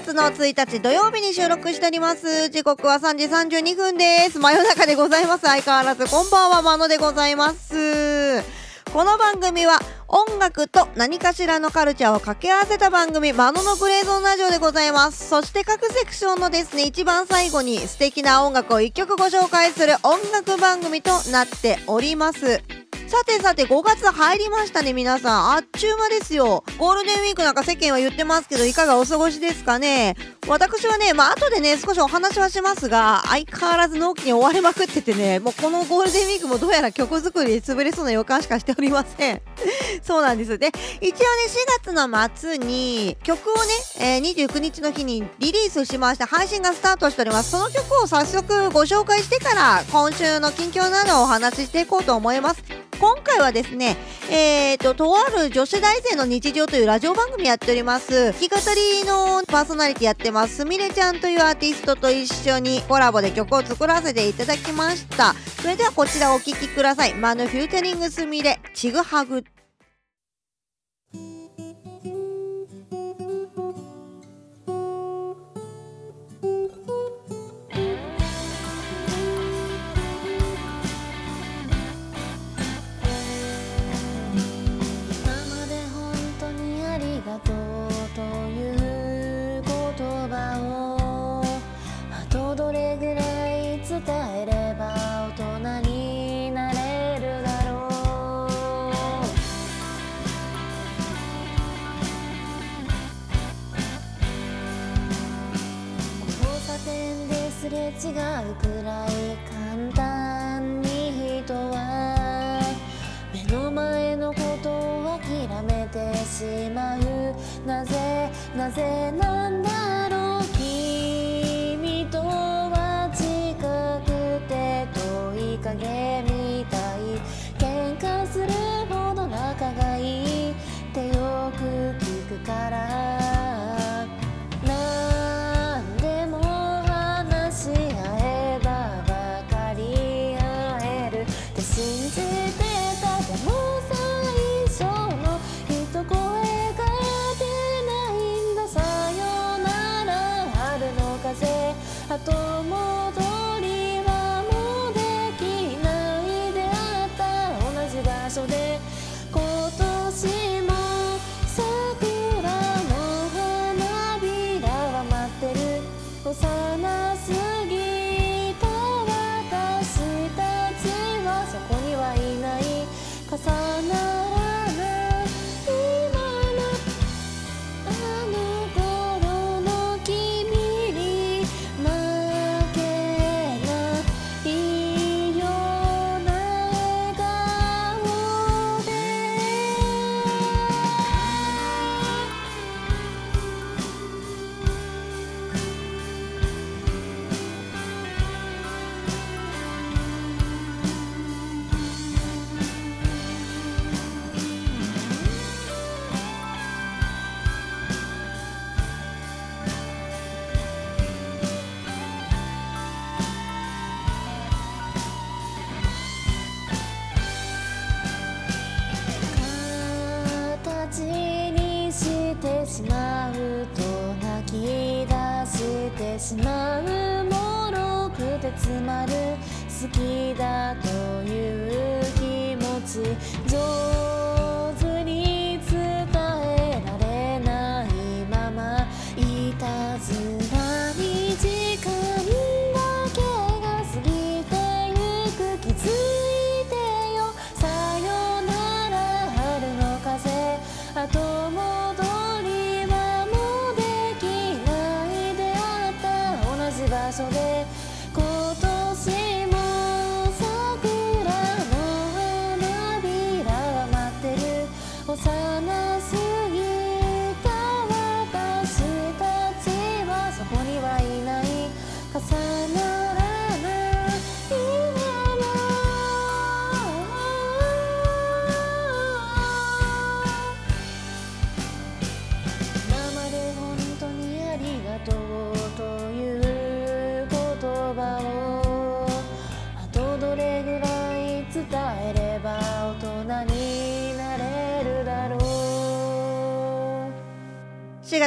月の1日土曜日に収録しております時刻は3時32分です真夜中でございます相変わらずこんばんはまのでございますこの番組は音楽と何かしらのカルチャーを掛け合わせた番組、マノのグレーゾーンラジオでございます。そして各セクションのですね、一番最後に素敵な音楽を一曲ご紹介する音楽番組となっております。さてさて5月入りましたね皆さん。あっちゅう間ですよ。ゴールデンウィークなんか世間は言ってますけどいかがお過ごしですかね。私はねまあ後でね少しお話はしますが相変わらず納期に追われまくっててねもうこのゴールデンウィークもどうやら曲作りで潰れそうな予感しかしておりません。そうなんです。で一応ね4月の末に曲をね、えー、29日の日にリリースしまして配信がスタートしております。その曲を早速ご紹介してから今週の近況などをお話ししていこうと思います。今回はですね、えーと、とある女子大生の日常というラジオ番組やっております。弾き語りのパーソナリティやってます、すみれちゃんというアーティストと一緒にコラボで曲を作らせていただきました。それではこちらお聴きください。マヌフューチャリングすみれ、ちぐはぐ。すれ違うくらい簡単に人は目の前のことを諦めてしまう。なぜなぜなんだ？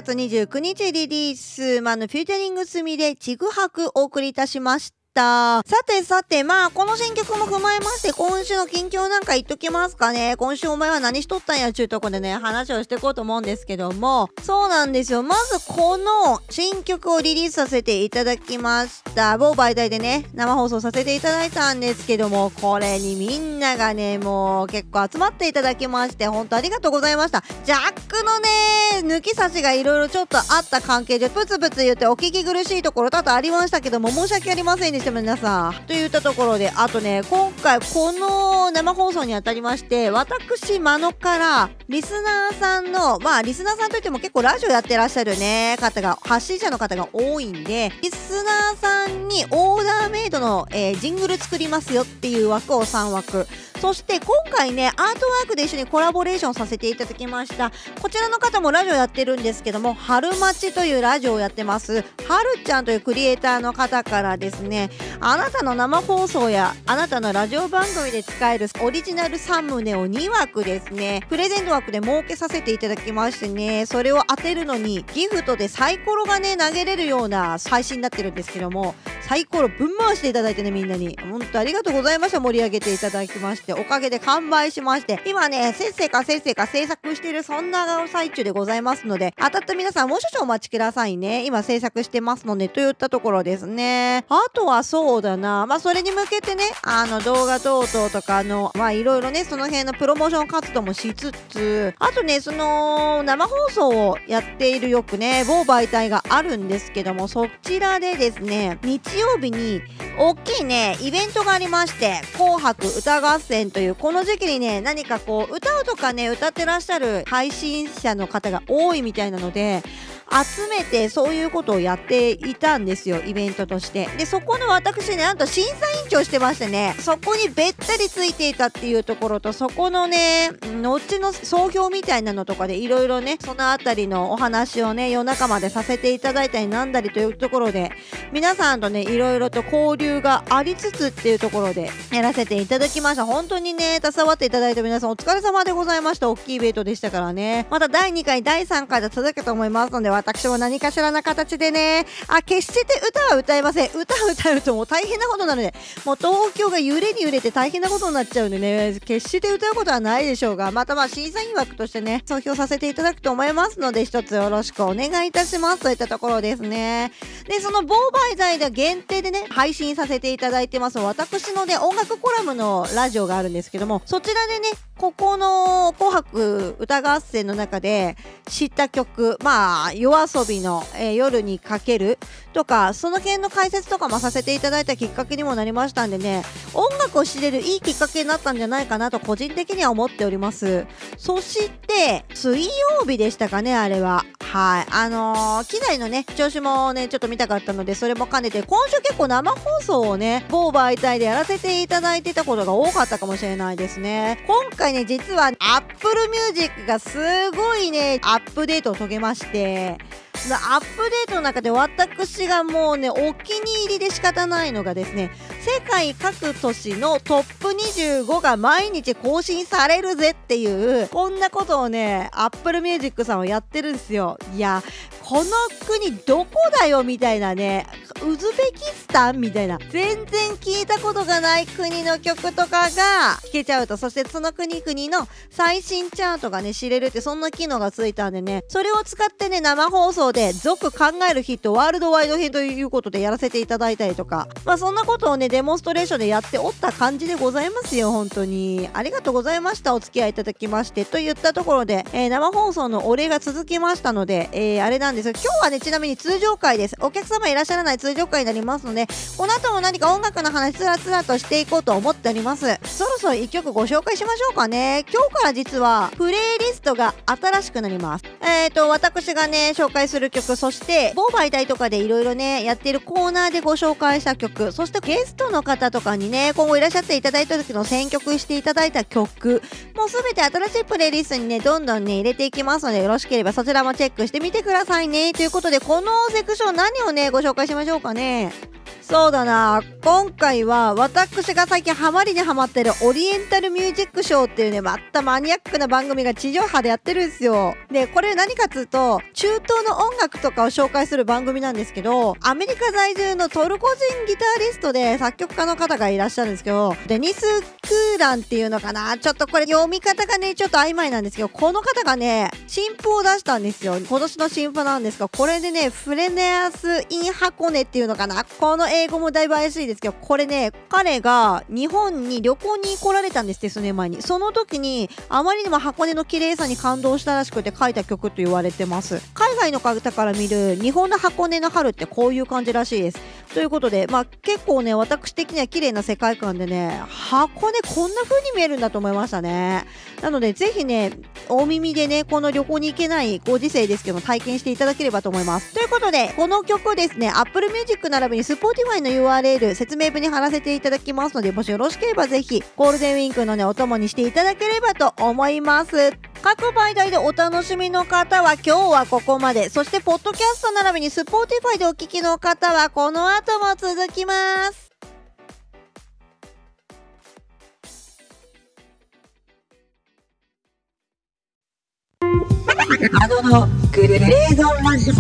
月29日リリース、まあ、のフューチャリング済みでちぐはくお送りいたしました。さてさて、まあ、この新曲も踏まえまして、今週の近況なんか言っときますかね。今週お前は何しとったんやちゅうとこでね、話をしていこうと思うんですけども、そうなんですよ。まずこの新曲をリリースさせていただきました。某媒体でね、生放送させていただいたんですけども、これにみんながね、もう結構集まっていただきまして、本当ありがとうございました。ジャックのね、抜き差しがいろいろちょっとあった関係で、ブツブツ言ってお聞き苦しいところ多々ありましたけども、申し訳ありませんでした。皆さん。といったところで、あとね、今回この生放送にあたりまして、私、真野から、リスナーさんの、まあ、リスナーさんといっても結構ラジオやってらっしゃるね、方が、発信者の方が多いんで、リスナーさんにオーダーメイドの、えー、ジングル作りますよっていう枠を3枠。そして今回ね、アートワークで一緒にコラボレーションさせていただきました。こちらの方もラジオやってるんですけども、春待ちというラジオをやってます。はるちゃんというクリエイターの方からですね、あなたの生放送やあなたのラジオ番組で使えるオリジナル3棟を2枠ですね、プレゼント枠で設けさせていただきましてね、それを当てるのにギフトでサイコロがね、投げれるような配信になってるんですけども、サイコロぶん回していただいてね、みんなに。本当ありがとうございました。盛り上げていただきまして。おかげで完売しまして、今ね、せっせかせっせか制作しているそんな最中でございますので、当たった皆さんもう少々お待ちくださいね。今制作してますので、といったところですね。あとはそうだな、まあそれに向けてね、あの動画等々とかの、まあいろいろね、その辺のプロモーション活動もしつつ、あとね、その生放送をやっているよくね、某媒体があるんですけども、そちらでですね、日曜日に大きいね、イベントがありまして、紅白歌合戦という、この時期にね、何かこう、歌うとかね、歌ってらっしゃる配信者の方が多いみたいなので、集めてそういうことをやっていたんですよイベントとして。でそこの私ねなんと審査委員長してましてねそこにべったりついていたっていうところとそこのね後の総評みたいなのとかでいろいろねその辺りのお話をね夜中までさせていただいたりなんだりというところで皆さんとねいろいろと交流がありつつっていうところでやらせていただきました。本当にね携わっていただいた皆さんお疲れ様でございました。大きいイベントでしたからね。また第2回第3回で続くと思いますので私も何かしらな形でね、あ、決して歌は歌えません。歌を歌うともう大変なことなので、もう東京が揺れに揺れて大変なことになっちゃうんでね、決して歌うことはないでしょうが、またまあ審査員枠としてね、投票させていただくと思いますので、一つよろしくお願いいたしますといったところですね。で、その某媒体で限定でね、配信させていただいてます。私のね、音楽コラムのラジオがあるんですけども、そちらでね、ここの紅白歌合戦の中で知った曲、まあ、夜遊びの、えー、夜にかけるとか、その辺の解説とかもさせていただいたきっかけにもなりましたんでね、音楽を知れるいいきっかけになったんじゃないかなと個人的には思っております。そして、水曜日でしたかね、あれは。はい。あのー、機材のね、調子もね、ちょっと見たかったので、それも兼ねて、今週結構生放送をね、某媒体でやらせていただいてたことが多かったかもしれないですね。今回ね、実は Apple Music がすごいね、アップデートを遂げまして、アップデートの中で私がもうね、お気に入りで仕方ないのがですね、世界各都市のトップ25が毎日更新されるぜっていう、こんなことをね、Apple Music さんはやってるんですよ。いや、この国どこだよみたいなね、ウズベキスタンみたいな、全然聞いたことがない国の曲とかが聞けちゃうと、そしてその国々の最新チャートがね、知れるってそんな機能がついたんでね、それを使ってね、生放送で、続考えるヒットワールドワイド編ということでやらせていただいたりとか、まあそんなことをね、デモンストレーションでやっておった感じでございますよ、本当に。ありがとうございました。お付き合いいただきまして。といったところで、えー、生放送のお礼が続きましたので、えー、あれなんですが、今日はね、ちなみに通常回です。お客様いらっしゃらない通常回になりますので、この後も何か音楽の話つらつらとしていこうと思っております。そろそろ1曲ご紹介しましょうかね。今日から実は、プレイリストが新しくなります。えっ、ー、と、私がね、紹介する曲、そして、某媒体とかでいろいろね、やってるコーナーでご紹介した曲、そしてゲストの方とかにね、今後いらっしゃっていただいた時の選曲していただいた曲、もうすべて新しいプレイリストにね、どんどんね、入れていきますので、よろしければそちらもチェックしてみてくださいね。ということで、このセクション何をね、ご紹介しましょうかね。そうだな今回は私が最近ハマりにハマってるオリエンタルミュージックショーっていうねまたマニアックな番組が地上波でやってるんですよでこれ何かっつうと中東の音楽とかを紹介する番組なんですけどアメリカ在住のトルコ人ギタリストで作曲家の方がいらっしゃるんですけどデニス・クーランっていうのかな？ちょっとこれ読み方がねちょっと曖昧なんですけどこの方がね新譜を出したんですよ。今年の新譜なんですがこれでねフレネアス・イン・箱根っていうのかな？この英語もだいぶ怪しいですけどこれね彼が日本に旅行に来られたんですって数年前に。その時にあまりにも箱根の綺麗さに感動したらしくて書いた曲と言われてます。海外の方から見る日本の箱根の春ってこういう感じらしいです。ということでまあ結構ね私的には綺麗な世界観でね箱根こんな風に見えるんだと思いましたね。なのでぜひね大耳でねこの旅行に行けないご時世ですけども体験していただければと思います。ということでこの曲ですね Apple Music 並びに Spotify の URL 説明文に貼らせていただきますのでもしよろしければぜひゴールデンウィークのねお供にしていただければと思います。各媒体でお楽しみの方は今日はここまで。そしてポッドキャスト並びに Spotify でお聞きの方はこの後も続きます。あののグレーゾーンラジオ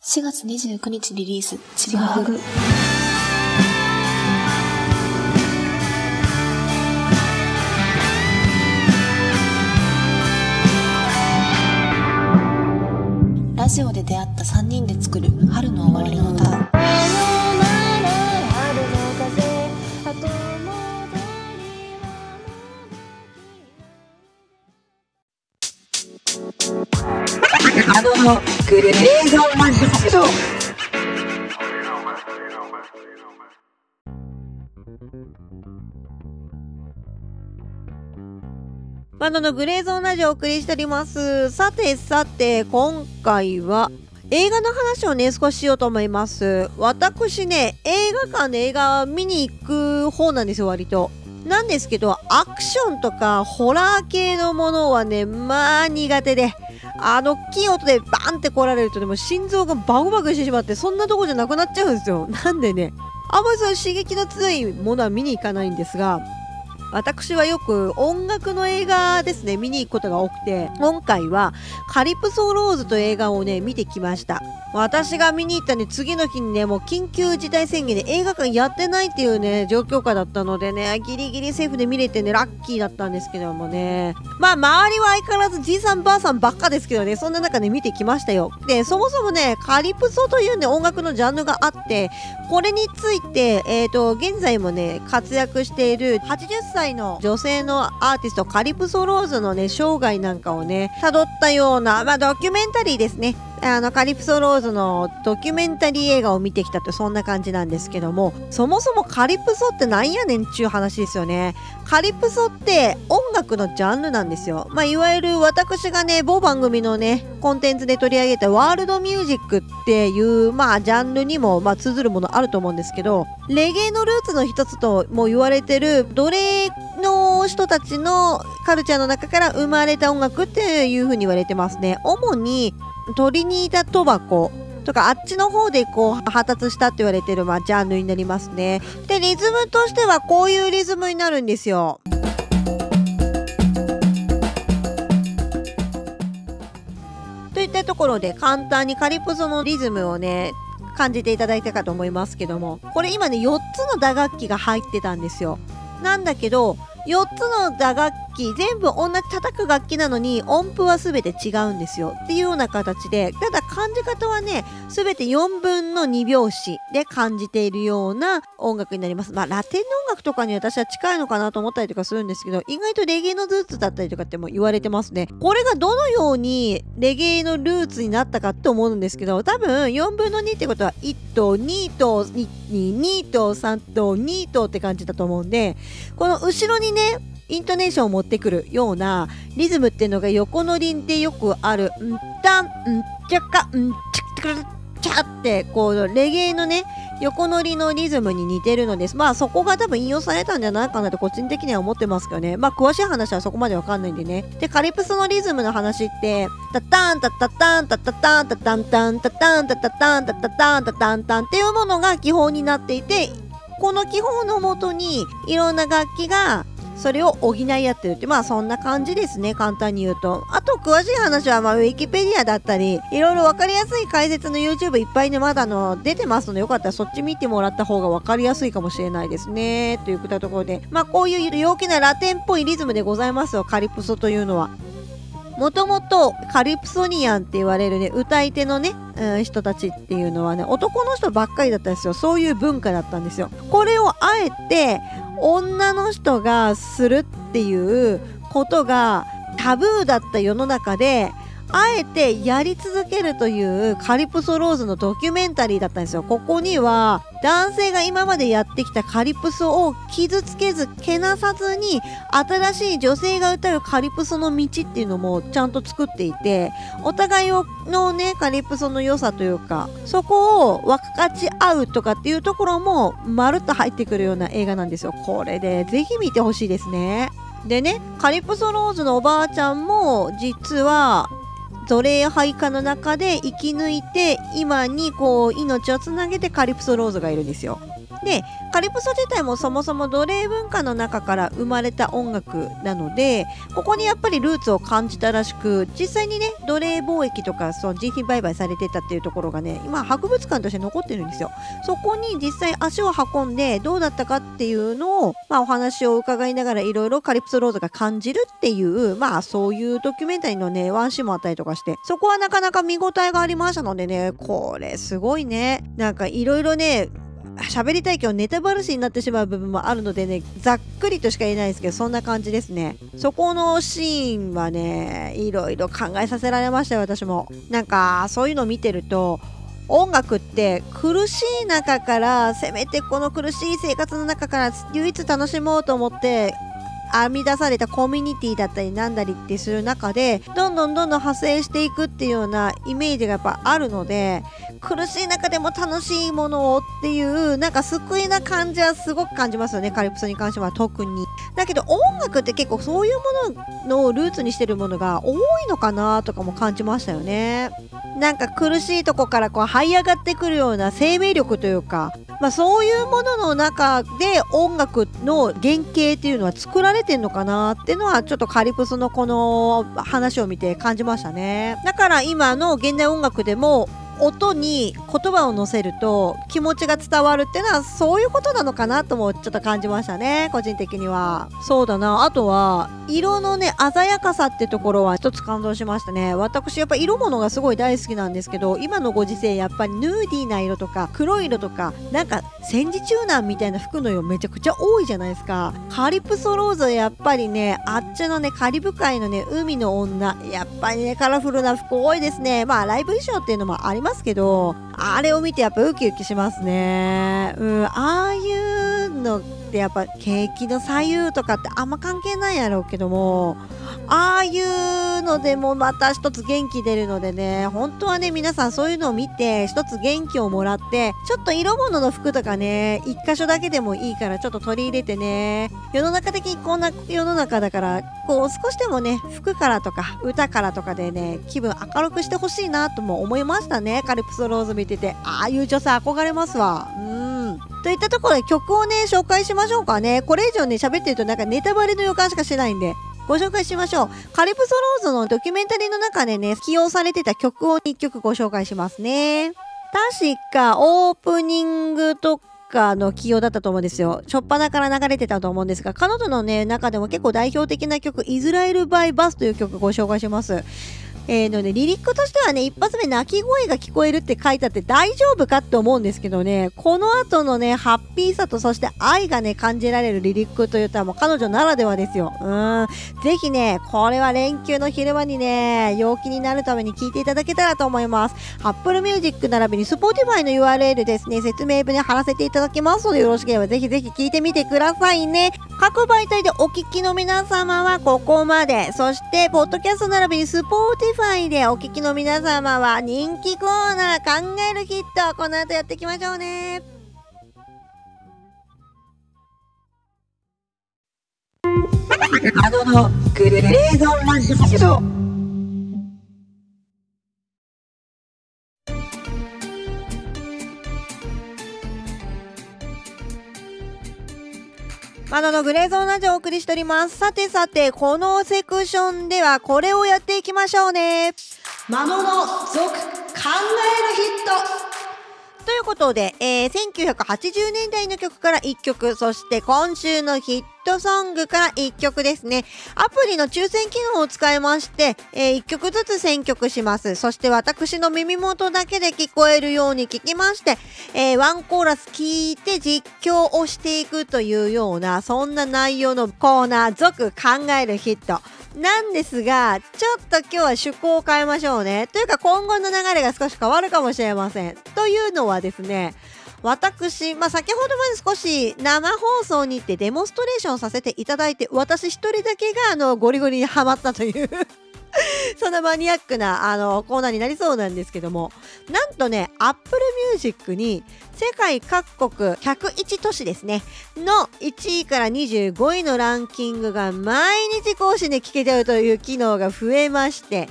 4月29日リリース、ちぐはぐ。ラジオで出会った3人で作るのグレーゾンラジオバンドのグレーゾーンラジオをお送りしております。さてさて今回は映画の話をね少ししようと思います。私ね映画館で映画見に行く方なんですよ割と。なんですけどアクションとかホラー系のものはねまあ苦手であの大きい音でバーンって来られるとでも心臓がバグバグしてしまってそんなとこじゃなくなっちゃうんですよ。なんでねあんまりその刺激の強いものは見に行かないんですが私はよく音楽の映画ですね見に行くことが多くて今回はカリプソローズという映画をね見てきました。私が見に行ったね次の日にねもう緊急事態宣言で映画館やってないっていうね状況下だったのでねギリギリセーフで見れてねラッキーだったんですけどもね。まあ周りは相変わらずじいさんばあさんばっかですけどねそんな中で見てきましたよ。でそもそもねカリプソというね音楽のジャンルがあってこれについてえっ、ー、と現在もね活躍している80歳の女性のアーティストカリプソローズのね生涯なんかをねたどったようなまあドキュメンタリーですね。あのカリプソローズのドキュメンタリー映画を見てきたってそんな感じなんですけどもそもそもカリプソってなんやねんっちゅう話ですよね。カリプソって音楽のジャンルなんですよ。まあいわゆる私がね某番組のねコンテンツで取り上げたワールドミュージックっていうまあジャンルにもまあ通ずるものあると思うんですけどレゲエのルーツの一つとも言われてる奴隷の人たちのカルチャーの中から生まれた音楽っていう風に言われてますね。主にトリニータ・トバコとかあっちの方でこう発達したって言われてる、まあ、ジャンルになりますね。でリズムとしてはこういうリズムになるんですよ。といったところで簡単にカリプソのリズムをね感じていただいたかと思いますけどもこれ今ね4つの打楽器が入ってたんですよ。なんだけど4つの打楽器全部同じ叩く楽器なのに音符は全て違うんですよ。っていうような形でただ感じ方はね全て4分の2拍子で感じているような音楽になります。まあラテンの音楽とかに私は近いのかなと思ったりとかするんですけど意外とレゲエのルーツだったりとかっても言われてますね。これがどのようにレゲエのルーツになったかって思うんですけど多分4分の2ってことは1と2と2と3と2とって感じだと思うんでこの後ろにねイントネーションを持ってくるようなリズムっていうのが横乗りでよくある「んたんんちゃかんちゃくちゃ」ってこうレゲエのね横乗りのリズムに似てるのです。まあそこが多分引用されたんじゃないかなと個人的には思ってますけどね。まあ詳しい話はそこまでわかんないんでね。でカリプソのリズムの話ってタタンタタタンタタタンタタンタンタタンタタタンタタタンタタンタンっていうものが基本になっていてこの基本のもとにいろんな楽器がそれを補い合ってるってまあそんな感じですね。簡単に言うと。あと詳しい話はまあウィキペディアだったりいろいろ分かりやすい解説の YouTube いっぱいねまだの出てますのでよかったらそっち見てもらった方が分かりやすいかもしれないですね。というところで。まあこういう陽気なラテンっぽいリズムでございますよ。カリプソというのは。もともとカリプソニアンって言われるね歌い手のね、うん、人たちっていうのはね男の人ばっかりだったんですよ。そういう文化だったんですよ。これをあえて女の人がするっていうことがタブーだった世の中であえてやり続けるというカリプソローズのドキュメンタリーだったんですよ。ここには男性が今までやってきたカリプソを傷つけずけなさずに新しい女性が歌うカリプソの道っていうのもちゃんと作っていてお互いのねカリプソの良さというかそこを分かち合うとかっていうところもまるっと入ってくるような映画なんですよ。これでぜひ見てほしいですね。でねカリプソローズのおばあちゃんも実は奴隷配下の中で生き抜いて今にこう命をつなげてカリプソローズがいるんですよ。でカリプソ自体もそもそも奴隷文化の中から生まれた音楽なのでここにやっぱりルーツを感じたらしく実際にね奴隷貿易とかその人品売買されてたっていうところがね今博物館として残ってるんですよ。そこに実際足を運んでどうだったかっていうのを、まあ、お話を伺いながらいろいろカリプソローズが感じるっていうまあそういうドキュメンタリーのねワンシーンもあったりとかしてそこはなかなか見応えがありましたのでねこれすごいね。なんかいろいろね喋りたいけどネタバラシになってしまう部分もあるのでねざっくりとしか言えないですけどそんな感じですね。そこのシーンはねいろいろ考えさせられましたよ私も。なんかそういうのを見てると音楽って苦しい中からせめてこの苦しい生活の中から唯一楽しもうと思って編み出されたコミュニティだったりなんだりってする中でどんどんどんどん派生していくっていうようなイメージがやっぱあるので苦しい中でも楽しいものをっていうなんか救いな感じはすごく感じますよねカリプソに関しては特に。だけど音楽って結構そういうもののルーツにしてるものが多いのかなとかも感じましたよね。なんか苦しいとこからこう這い上がってくるような生命力というか、まあ、そういうものの中で音楽の原型っていうのは作られてんのかなっていうのはちょっとカリプソのこの話を見て感じましたね。だから今の現代音楽でも音に言葉を乗せると気持ちが伝わるっていうのはそういうことなのかなともちょっと感じましたね個人的には。そうだな。あとは色のね鮮やかさってところは一つ感動しましたね。私やっぱ色物がすごい大好きなんですけど今のご時世やっぱりヌーディーな色とか黒い色とかなんか戦時中なんみたいな服の色めちゃくちゃ多いじゃないですか。カリプソローズやっぱりねあっちのねカリブ海のね海の女やっぱりねカラフルな服多いですね。まあライブ衣装っていうのもありますますけどあれを見てやっぱウキウキしますね。うんああいうのってやっぱ景気の左右とかってあんま関係ないやろうけどもああいうのでもまた一つ元気出るのでね本当はね皆さんそういうのを見て一つ元気をもらってちょっと色物の服とかね一箇所だけでもいいからちょっと取り入れてね世の中的にこんな世の中だからこう少しでもね服からとか歌からとかでね気分明るくしてほしいなとも思いましたね。カリプソローズ見てて。ああいう女性憧れますわ。うん。といったところで曲をね紹介しましょうかねこれ以上ね喋ってるとなんかネタバレの予感しかしないんでご紹介しましょう。カリプソローズのドキュメンタリーの中でね、起用されてた曲を1曲ご紹介しますね。確かオープニングとかの起用だったと思うんですよ。初っ端から流れてたと思うんですが、彼女のね、中でも結構代表的な曲、イスラエル・バイ・バスという曲をご紹介します。えーのね、リリックとしてはね、一発目泣き声が聞こえるって書いてあって大丈夫かって思うんですけどね、この後のね、ハッピーさとそして愛がね、感じられるリリックといったらもう彼女ならではですよ。うん。ぜひね、これは連休の昼間にね、陽気になるために聞いていただけたらと思います。Apple Music 並びに Spotify の URL ですね、説明文に貼らせていただきますのでよろしければぜひぜひ聞いてみてくださいね。各媒体でお聞きの皆様はここまで。そして、ポッドキャスト並びに Spotify Spotify でお聞きの皆様は人気コーナー考えるヒットこの後やっていきましょうね。あのグレーゾンラジオ花のグレーゾーンラジオをお送りしております。さてさて、このセクションではこれをやっていきましょうね。マノの続考えるヒットということで、えー、1980年代の曲から1曲、そして今週のヒットソングから1曲ですね。アプリの抽選機能を使いまして、えー、1曲ずつ選曲します。そして私の耳元だけで聞こえるように聞きまして、えー、ワンコーラス聞いて実況をしていくというような、そんな内容のコーナー、続考えるヒット。なんですが、ちょっと今日は趣向を変えましょうね。というか今後の流れが少し変わるかもしれません。というのはですね、私、まあ、先ほどまで少し生放送に行ってデモンストレーションさせていただいて、私一人だけがあのゴリゴリにハマったという そんなマニアックなあのコーナーになりそうなんですけども。なんとね Apple Music に世界各国101都市ですね。の1位から25位のランキングが毎日更新で聞けちゃうという機能が増えまして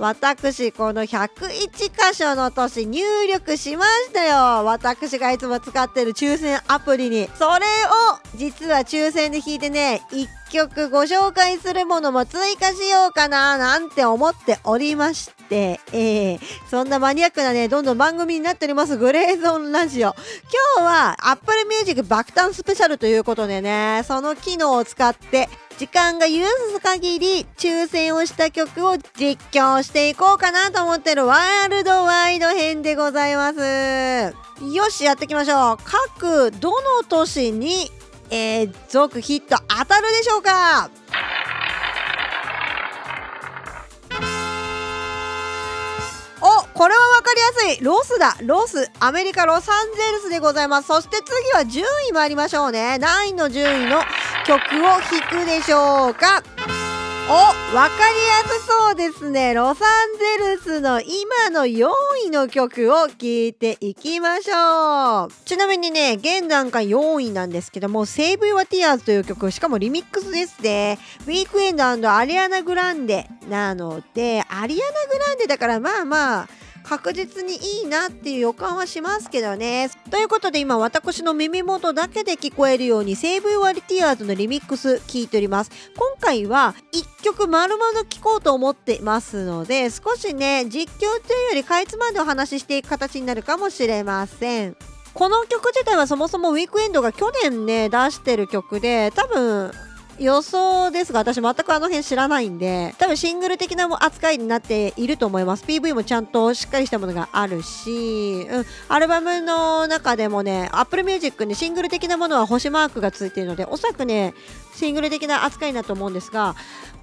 私この101箇所の都市入力しましたよ。私がいつも使ってる抽選アプリに。それを実は抽選で引いてね1曲ご紹介するものも追加しようかななんて思っておりまして。えー、そんなマニアックなねどんどん番組になっておりますグレーゾーンラジオ。今日は Apple Music 爆誕スペシャルということでねその機能を使って時間が許す限り抽選をした曲を実況していこうかなと思ってるワールドワイド編でございます。よしやっていきましょう。各どの都市にえー、続ヒット当たるでしょうか？おこれは分かりやすい。ロスだ。ロスアメリカロサンゼルスでございます。そして次は順位参りましょうね。何位の順位の曲を弾くでしょうか？おわかりやすそうですね。ロサンゼルスの今の4位の曲を聴いていきましょう。ちなみにね現段階4位なんですけども「Save Your Tears」という曲しかもリミックスですね。ウィークエンドアリアナ・グランデなのでアリアナ・グランデだからまあまあ確実にいいなっていう予感はしますけどね。ということで今私の耳元だけで聞こえるようにセーブ・ワリティアーズのリミックス聞いております。今回は1曲丸々聴こうと思ってますので少しね実況というよりかいつまんでお話ししていく形になるかもしれません。この曲自体はそもそもウィークエンドが去年ね出してる曲で多分予想ですが私全くあの辺知らないんで多分シングル的な扱いになっていると思います。PV もちゃんとしっかりしたものがあるし、うん、アルバムの中でもね Apple Music にシングル的なものは星マークがついているのでおそらくねシングル的な扱いだと思うんですが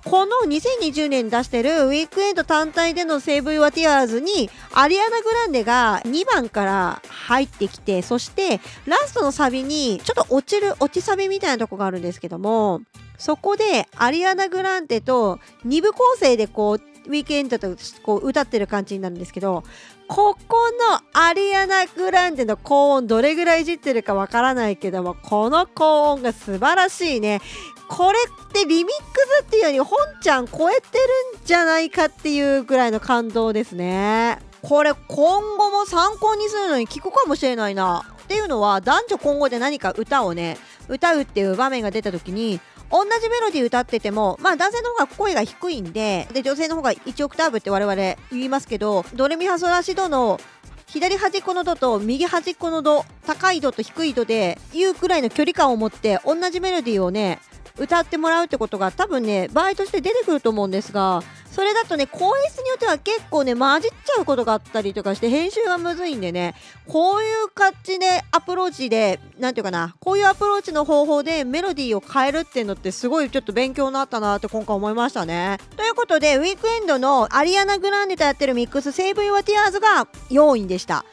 この2020年に出してるウィークエンド単体での Save Your Tears にアリアナ・グランデが2番から入ってきてそしてラストのサビにちょっと落ちる落ちサビみたいなとこがあるんですけどもそこでアリアナ・グランデと2部構成でこうウィークエンドとこう歌ってる感じになるんですけどここのアリアナ・グランデの高音どれぐらいいじってるかわからないけどもこの高音が素晴らしいね。これってリミックスっていうより本ちゃん超えてるんじゃないかっていうぐらいの感動ですね。これ今後も参考にするのに聞くかもしれないな。っていうのは男女混合で何か歌をね歌うっていう場面が出た時に同じメロディー歌ってても、まあ男性の方が声が低いんで、で、女性の方が1オクターブって我々言いますけど、ドレミファソラシドの左端っこのドと右端っこのド、高いドと低いドで言うくらいの距離感を持って同じメロディーをね、歌ってもらうってことが多分ね場合として出てくると思うんですがそれだとね声質によっては結構ね混じっちゃうことがあったりとかして編集がむずいんでねこういう感じでアプローチで何て言うかなこういうアプローチの方法でメロディーを変えるっていうのってすごいちょっと勉強になったなって今回思いましたね。ということでウィークエンドのアリアナ・グランデとやってるミックス「Save Your Tears」が4位でした。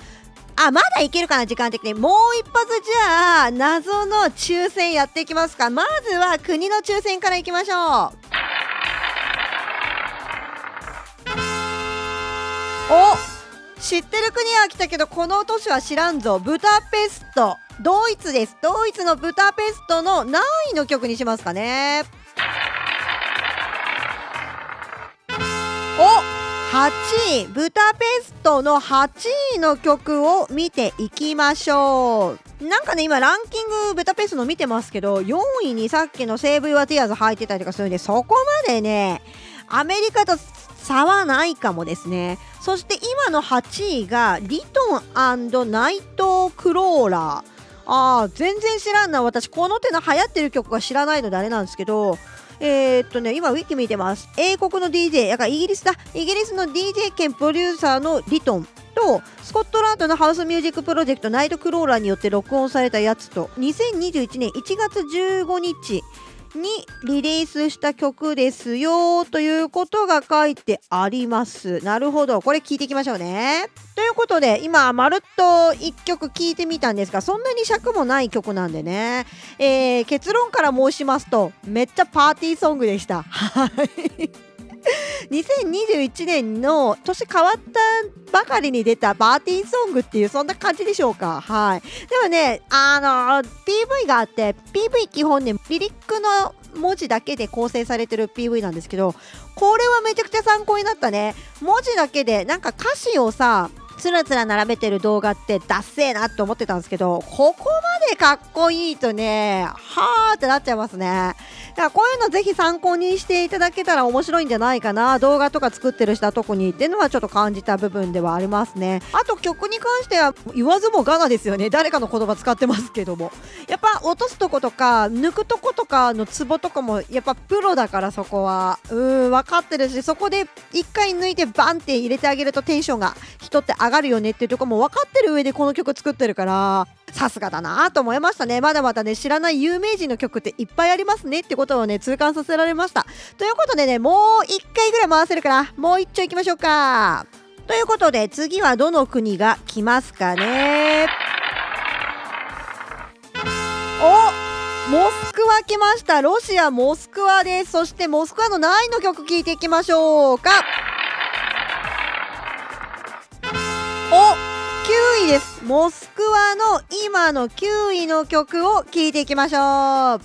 あまだいけるかな時間的にもう一発じゃあ謎の抽選やっていきますかまずは国の抽選からいきましょうお知ってる国は来たけどこの都市は知らんぞ。ブタペスト。ドイツです。ドイツのブタペストの何位の曲にしますかね。お8位。ブタペストの8位の曲を見ていきましょう。なんかね今ランキングブタペストの見てますけど4位にさっきの Save Your Tears 入ってたりとかするんでそこまでねアメリカと差はないかもですね。そして今の8位がリトンナイト・クローラー。あー全然知らんな。私この手の流行ってる曲が知らないのであれなんですけど。えー、っとね今ウィキ見てます。英国の DJ やかイギリスだ。イギリスの DJ 兼プロデューサーのリトンとスコットランドのハウスミュージックプロジェクトナイトクローラーによって録音されたやつと2021年1月15日にリリースした曲ですよということが書いてあります。なるほど。これ聞いていきましょうね。ということで今まるっと1曲聞いてみたんですがそんなに尺もない曲なんでね、えー、結論から申しますとめっちゃパーティーソングでした。はい。2021年の年変わったばかりに出たバーティーソングっていうそんな感じでしょうか。はい。でもねあの PV があって PV 基本ねリリックの文字だけで構成されてる PV なんですけどこれはめちゃくちゃ参考になったね。文字だけでなんか歌詞をさつらつら並べてる動画ってダッセーなって思ってたんですけどここまでかっこいいとねはーってなっちゃいますね。だからこういうのぜひ参考にしていただけたら面白いんじゃないかな。動画とか作ってる人は特にっていうのはちょっと感じた部分ではありますね。あと曲に関しては言わずもがなですよね。誰かの言葉使ってますけども。やっぱ落とすとことか抜くとことかのツボとかもやっぱプロだからそこは。うん分かってるしそこで1回抜いてバンって入れてあげるとテンションが人って上上がるよねっていうとこも分かってる上でこの曲作ってるからさすがだなと思いましたね。まだまだね知らない有名人の曲っていっぱいありますねってことをね痛感させられました。ということでねもう1回ぐらい回せるからもう一丁いきましょうか。ということで次はどの国が来ますかね。おモスクワ来ました。ロシアモスクワです。そしてモスクワの何位の曲聴いていきましょうか。モスクワの今の9位の曲を聴いていきましょう。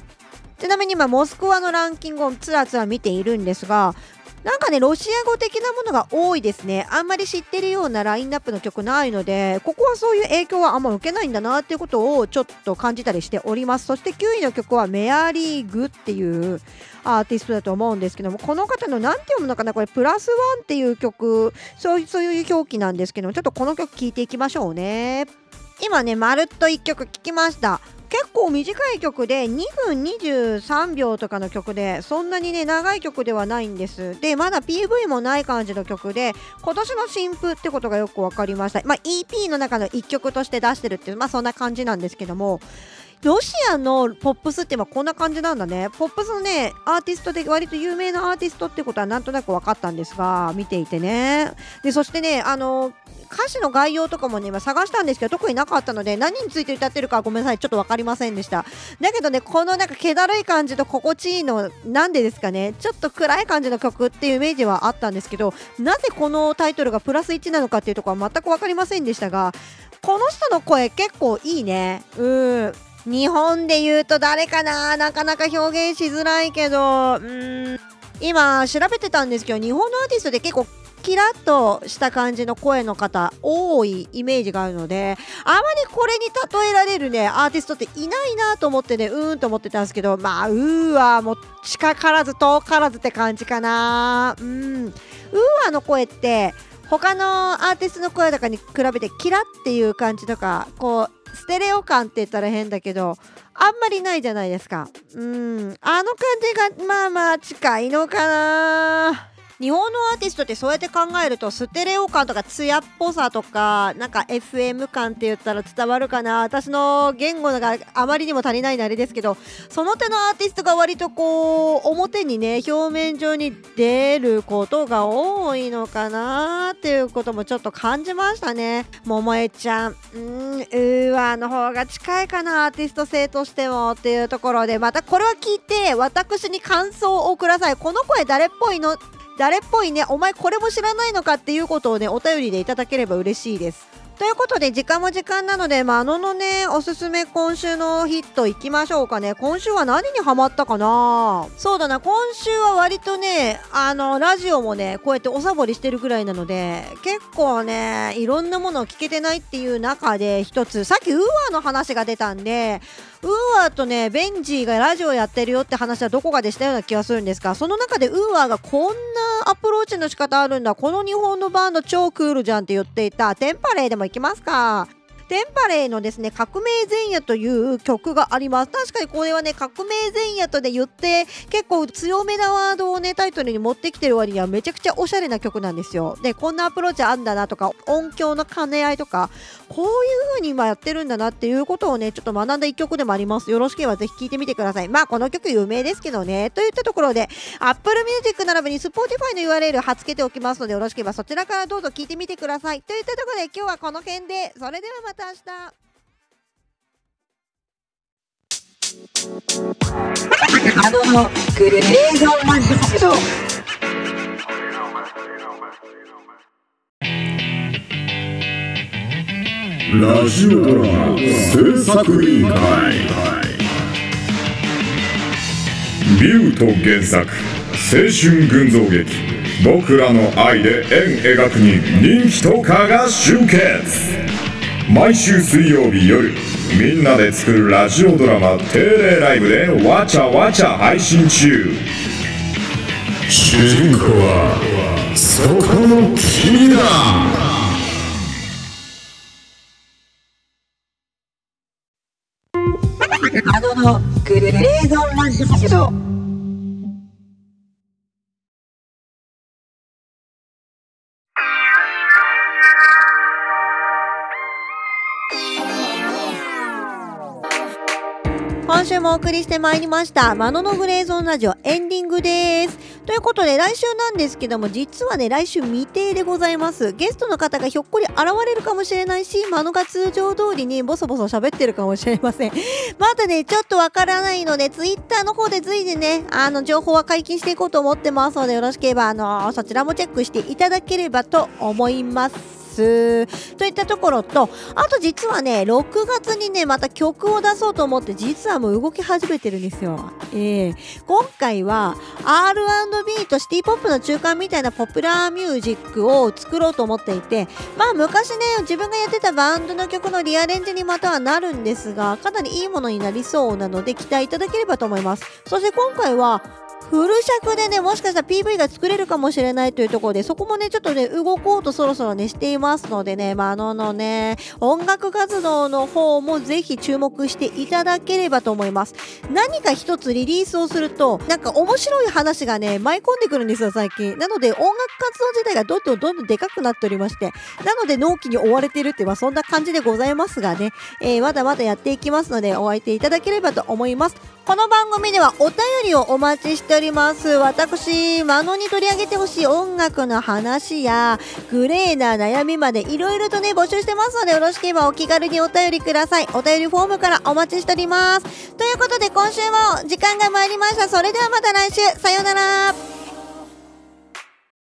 ちなみに今モスクワのランキングをつらつら見ているんですがなんかねロシア語的なものが多いですね。あんまり知ってるようなラインナップの曲ないのでここはそういう影響はあんま受けないんだなっていうことをちょっと感じたりしております。そして9位の曲はメアリーグっていうアーティストだと思うんですけどもこの方の何て読むのかな？これプラスワンっていう曲そうそういう表記なんですけどもちょっとこの曲聴いていきましょうね。今ねまるっと1曲聴きました。結構短い曲で2分23秒とかの曲でそんなにね長い曲ではないんです。でまだ PV もない感じの曲で今年の新譜ってことがよく分かりました。まあ EP の中の1曲として出してるっていうまあそんな感じなんですけども。ロシアのポップスってまあこんな感じなんだね。ポップスのねアーティストで割と有名なアーティストってことはなんとなく分かったんですが見ていてね。でそしてねあの歌詞の概要とかもね今探したんですけど特になかったので何について歌ってるかごめんなさい。ちょっと分かりませんでした。だけどねこのなんか気だるい感じと心地いいのなんでですかね。ちょっと暗い感じの曲っていうイメージはあったんですけどなぜこのタイトルがプラス1なのかっていうところは全く分かりませんでしたがこの人の声結構いいね。うん。日本で言うと誰かな？なかなか表現しづらいけど。うん。今調べてたんですけど日本のアーティストで結構キラッとした感じの声の方多いイメージがあるのであまりこれに例えられるねアーティストっていないなと思ってねうーんと思ってたんですけどまあうーはもう近からず遠からずって感じかな。うん。うーはの声って他のアーティストの声とかに比べてキラっていう感じとかこうステレオ感って言ったら変だけどあんまりないじゃないですか。うん。あの感じがまあまあ近いのかな。日本のアーティストってそうやって考えるとステレオ感とか艶っぽさとかなんか FM 感って言ったら伝わるかな。私の言語があまりにも足りないのあれですけどその手のアーティストが割とこう表にね表面上に出ることが多いのかなっていうこともちょっと感じましたね。桃江ちゃん。うんうーわの方が近いかなアーティスト性としてもっていうところでまたこれは聞いて私に感想をください。この声誰っぽいの？誰っぽいねお前これも知らないのかっていうことをねお便りでいただければ嬉しいです。ということで時間も時間なのでまあののねおすすめ今週のヒットいきましょうかね。今週は何にハマったかな？そうだな今週は割とねあのラジオもねこうやっておサボりしてるぐらいなので結構ねいろんなものを聞けてないっていう中で一つさっきウーアの話が出たんでウーアーとねベンジーがラジオやってるよって話はどこかでしたような気がするんですがその中でウーアーがこんなアプローチの仕方あるんだ。この日本のバンド超クールじゃんって言っていた。 Tempalay でも行きますか。テンパレーのですね、革命前夜という曲があります。確かにこれはね、革命前夜とで言って、結構強めなワードをね、タイトルに持ってきてる割にはめちゃくちゃおしゃれな曲なんですよ。で、こんなアプローチあんだなとか、音響の兼ね合いとか、こういう風に今やってるんだなっていうことをね、ちょっと学んだ一曲でもあります。よろしければぜひ聴いてみてください。まあ、この曲有名ですけどね。といったところで、Apple Music 並びに Spotify の URL 貼っ付けておきますので、よろしければそちらからどうぞ聴いてみてください。といったところで、今日はこの辺で、それではまた明日。あののグレーゾーンラジオラジオドラマ制作委員会。ビュート原作青春群像劇。僕らの愛で円描くに人気トーカーが集結毎週水曜日夜みんなで作るラジオドラマ定例ライブでわちゃわちゃ配信中。主人公はそこの君だ。あののグレーゾーンラジオ週もお送りしてまいりました。マノのグレーゾーンラジオエンディングです。ということで来週なんですけども実はね来週未定でございます。ゲストの方がひょっこり現れるかもしれないし、マノが通常通りにボソボソ喋ってるかもしれません。まだねちょっとわからないのでツイッターの方で随時ねあの情報は解禁していこうと思ってますのでよろしければあのそちらもチェックしていただければと思います。といったところとあと実はね6月にねまた曲を出そうと思って実はもう動き始めてるんですよ。えー、今回は R&B とシティポップの中間みたいなポピュラーミュージックを作ろうと思っていてまあ昔ね自分がやってたバンドの曲のリアレンジにまたはなるんですがかなりいいものになりそうなので期待いただければと思います。そして今回はフル尺でね、もしかしたら PV が作れるかもしれないというところで、そこもね、ちょっとね、動こうとそろそろね、していますのでね、まあ、あののね、音楽活動の方もぜひ注目していただければと思います。何か一つリリースをすると、なんか面白い話がね、舞い込んでくるんですよ、最近。なので、音楽活動自体がどんどんどんどんでかくなっておりまして、なので、納期に追われてるって、まあ、そんな感じでございますがね、えーまだまだやっていきますので、お相手いただければと思います。この番組ではお便りをお待ちしております。私、マノに取り上げてほしい音楽の話や、グレーな悩みまでいろいろとね、募集してますので、よろしければお気軽にお便りください。お便りフォームからお待ちしております。ということで、今週も時間が参りました。それではまた来週、さようなら。